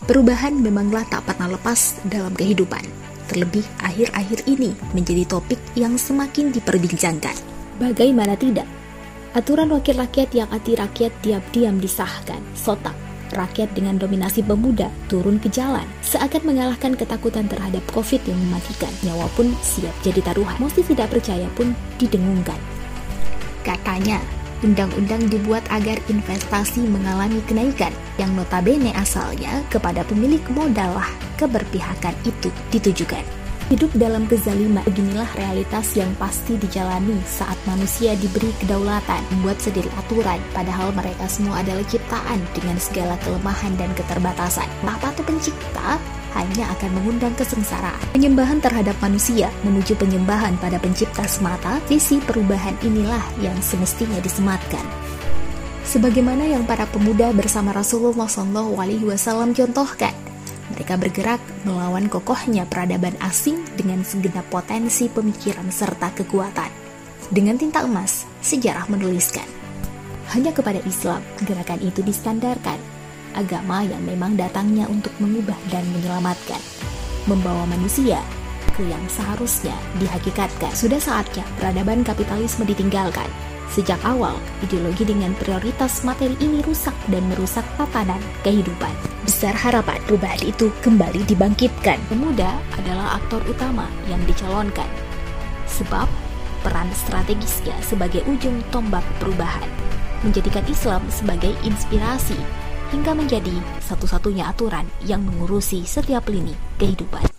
Perubahan memanglah tak pernah lepas dalam kehidupan. Terlebih akhir-akhir ini menjadi topik yang semakin diperbincangkan. Bagaimana tidak? Aturan wakil rakyat yang anti rakyat diam-diam disahkan, sotak. Rakyat dengan dominasi pemuda turun ke jalan, seakan mengalahkan ketakutan terhadap COVID yang mematikan. Nyawa pun siap jadi taruhan. Mesti tidak percaya pun didengungkan. Katanya, undang-undang dibuat agar investasi mengalami kenaikan yang notabene asalnya kepada pemilik modal lah keberpihakan itu ditujukan. Hidup dalam kezaliman, beginilah realitas yang pasti dijalani saat manusia diberi kedaulatan, membuat sendiri aturan, padahal mereka semua adalah ciptaan dengan segala kelemahan dan keterbatasan. Nah, patu pencipta hanya akan mengundang kesengsaraan. Penyembahan terhadap manusia menuju penyembahan pada pencipta semata, visi perubahan inilah yang semestinya disematkan. Sebagaimana yang para pemuda bersama Rasulullah SAW contohkan, mereka bergerak melawan kokohnya peradaban asing dengan segenap potensi pemikiran serta kekuatan. Dengan tinta emas, sejarah menuliskan, hanya kepada Islam gerakan itu distandarkan, agama yang memang datangnya untuk mengubah dan menyelamatkan, membawa manusia ke yang seharusnya dihakikatkan. Sudah saatnya peradaban kapitalisme ditinggalkan, Sejak awal, ideologi dengan prioritas materi ini rusak dan merusak tatanan kehidupan. Besar harapan perubahan itu kembali dibangkitkan. Pemuda adalah aktor utama yang dicalonkan. Sebab peran strategisnya sebagai ujung tombak perubahan. Menjadikan Islam sebagai inspirasi hingga menjadi satu-satunya aturan yang mengurusi setiap lini kehidupan.